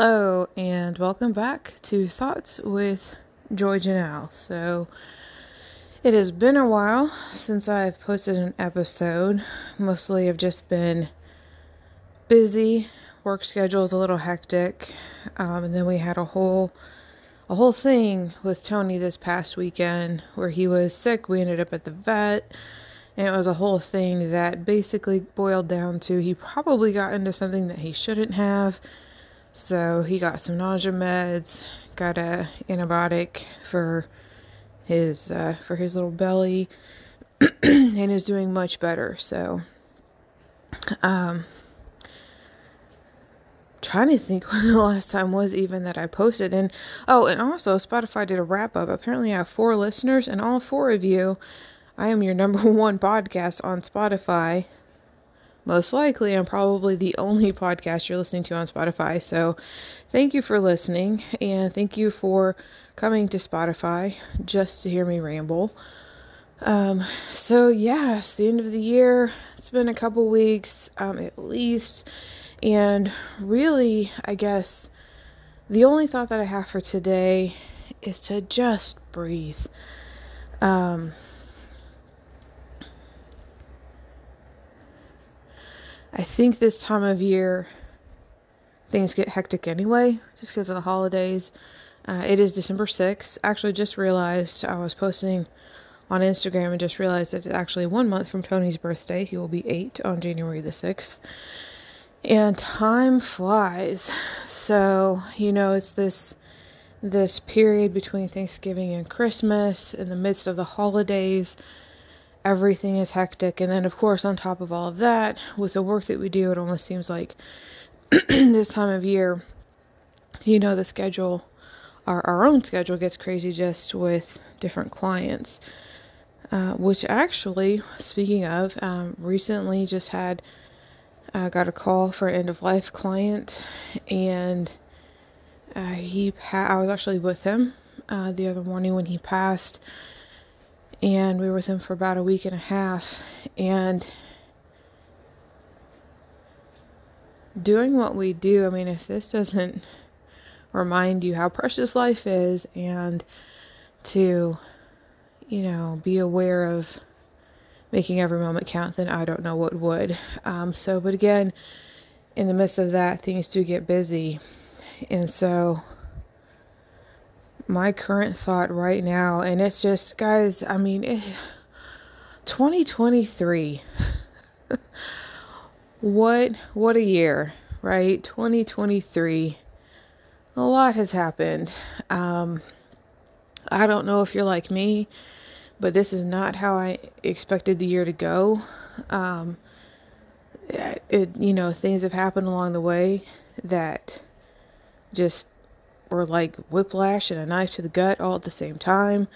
Hello, and welcome back to Thoughts with Joy Janelle. So, it has been a while since I've posted an episode. Mostly, I've just been busy. Work schedule is a little hectic, um, and then we had a whole a whole thing with Tony this past weekend where he was sick. We ended up at the vet, and it was a whole thing that basically boiled down to he probably got into something that he shouldn't have so he got some nausea meds, got a antibiotic for his uh, for his little belly, and is doing much better. So, um, trying to think when the last time was even that I posted. And oh, and also Spotify did a wrap up. Apparently, I have four listeners, and all four of you, I am your number one podcast on Spotify most likely I'm probably the only podcast you're listening to on Spotify. So thank you for listening and thank you for coming to Spotify just to hear me ramble. Um, so yeah, the end of the year. It's been a couple weeks, um, at least. And really, I guess the only thought that I have for today is to just breathe. Um, I think this time of year things get hectic anyway, just because of the holidays. Uh, it is December 6th. Actually, just realized I was posting on Instagram and just realized that it's actually one month from Tony's birthday. He will be eight on January the 6th. And time flies. So, you know, it's this this period between Thanksgiving and Christmas in the midst of the holidays everything is hectic. And then, of course, on top of all of that, with the work that we do, it almost seems like this time of year, you know, the schedule, our, our own schedule gets crazy just with different clients. Uh, which actually, speaking of, um, recently just had uh, got a call for an end of life client, and uh, he pa- I was actually with him uh, the other morning when he passed and we were with him for about a week and a half. And doing what we do i mean if this doesn't remind you how precious life is and to you know be aware of making every moment count then i don't know what would. Um, so but again in the midst of that things do get busy. And so my current thought right now, and it's just, guys, I mean, it, 2023. what what a year, right? 2023. A lot has happened. Um I don't know if you're like me, but this is not how I expected the year to go. Um it you know, things have happened along the way that just were like whiplash and a knife to the gut all at the same time.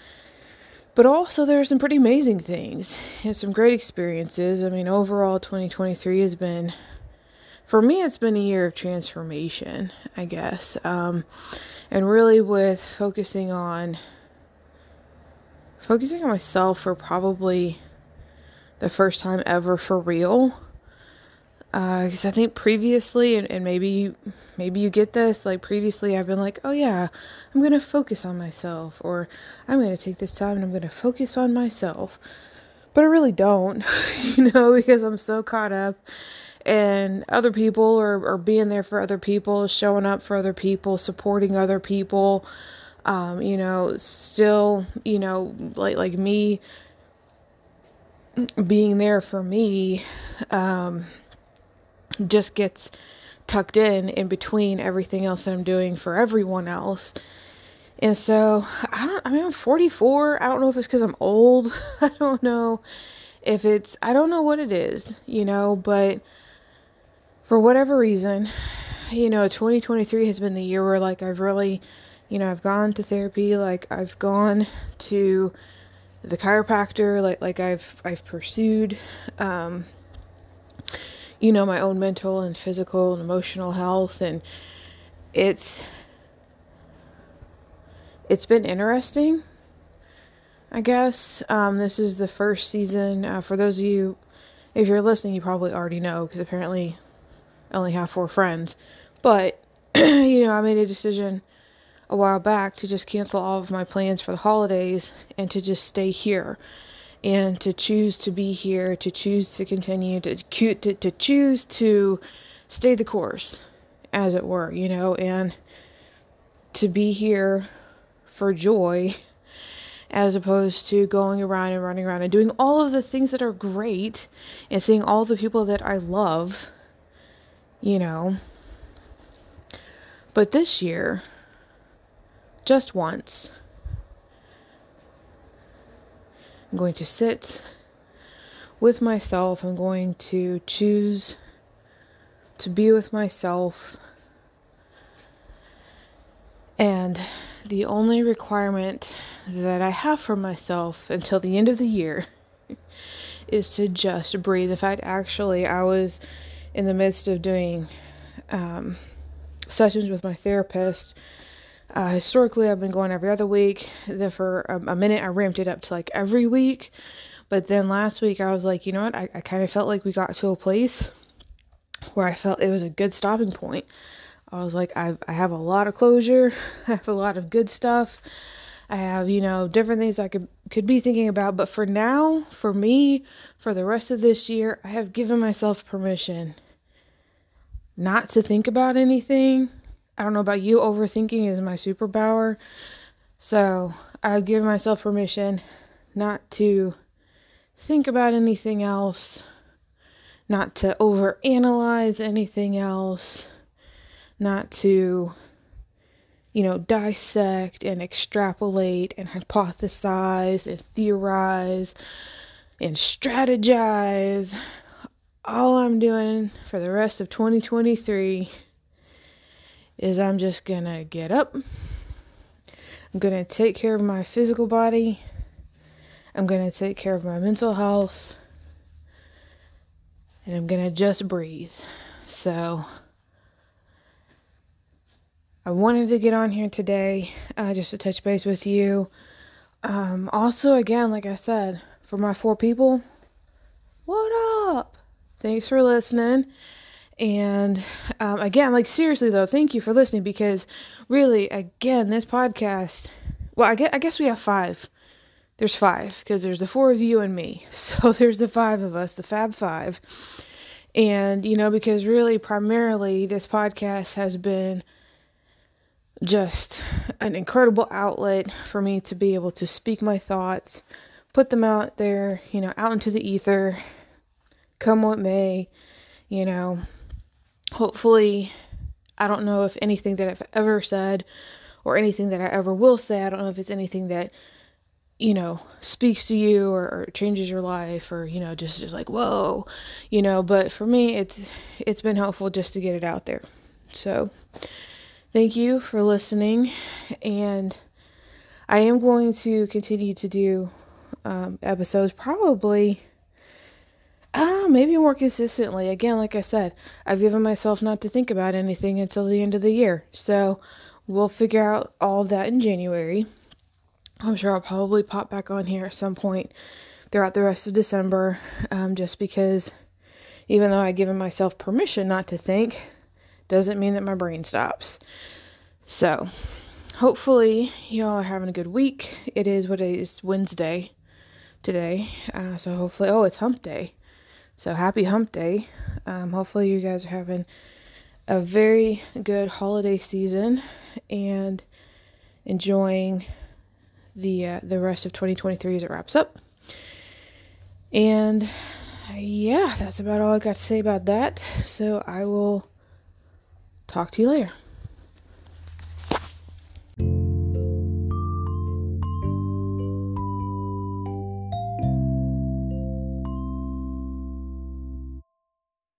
But also, there are some pretty amazing things and some great experiences. I mean, overall, 2023 has been, for me, it's been a year of transformation, I guess. Um, and really, with focusing on focusing on myself for probably the first time ever for real because uh, I think previously, and, and maybe maybe you get this, like previously, I've been like, oh yeah, I'm gonna focus on myself, or I'm gonna take this time and I'm gonna focus on myself, but I really don't, you know, because I'm so caught up and other people or, or being there for other people, showing up for other people, supporting other people, um, you know, still, you know, like like me being there for me, um just gets tucked in in between everything else that I'm doing for everyone else. And so I don't I mean I'm 44. I don't know if it's cuz I'm old. I don't know if it's I don't know what it is, you know, but for whatever reason, you know, 2023 has been the year where like I've really, you know, I've gone to therapy, like I've gone to the chiropractor, like like I've I've pursued um you know, my own mental and physical and emotional health and it's it's been interesting. I guess um, this is the first season. Uh, for those of you, if you're listening, you probably already know because apparently I only have four friends. But you know, I made a decision a while back to just cancel all of my plans for the holidays and to just stay here and to choose to be here, to choose to continue to to, to choose to stay the course as it were, you know, and to be here for joy as opposed to going around and running around and doing all of the things that are great and seeing all the people that I love, you know. But this year, just once, I'm going to sit with myself. I'm going to choose to be with myself. And the only requirement that I have for myself until the end of the year is to just breathe. In fact, actually, I was in the midst of doing um, sessions with my therapist. Uh, historically, I've been going every other week. Then for a, a, minute, I ramped it up to like every week. But then last week, I was like, you know what? I, I kind of felt like we got to a place where I felt it was a good stopping point. I was like, I I have a lot of closure. I have a lot of good stuff. I have, you know, different things I could could be thinking about, but for now, for me, for the rest of this year, I have given myself permission not to think about anything. I don't know about you, overthinking is my superpower. So, I've given myself permission not to think about anything else not to overanalyze anything else, not to, you know, dissect and extrapolate and hypothesize and theorize and strategize. All I'm doing for the rest of 2023 is I'm just gonna get up. I'm gonna take care of my physical body. I'm gonna take care of my mental health and I'm gonna just breathe. So, I wanted to get on here today uh, just to touch base with you. Um, also, again, like I said, for my four people, what up? Thanks for listening. And um, again, like seriously though, thank you for listening because really, again, this podcast. Well, I guess, I guess we have five there's five because there's the four of you and me. So there's the five of us, the Fab Five. And, you know, because really, primarily, this podcast has been just an incredible outlet for me to be able to speak my thoughts, put them out there, you know, out into the ether, come what may, you know. Hopefully, I don't know if anything that I've ever said or anything that I ever will say, I don't know if it's anything that you know speaks to you or, or, changes your life or you know just just like whoa you know but for me it's it's been helpful just to get it out there. So thank you for listening and i am going to continue to do um, episodes probably uh, maybe more consistently. Again, like I said, I've given myself not to think about anything until the end of the year. So we'll figure out all of that in January. I'm sure I'll probably pop back on here at some point throughout the rest of December, um, just because even though I've given myself permission not to think, doesn't mean that my brain stops. So, hopefully, y'all are having a good week. It is what it is Wednesday today, uh, so hopefully, oh, it's Hump Day. So happy Hump Day. Um, hopefully, you guys are having a very good holiday season and enjoying the uh, the rest of 2023 as it wraps up. And yeah, that's about all I got to say about that. So I will talk to you later.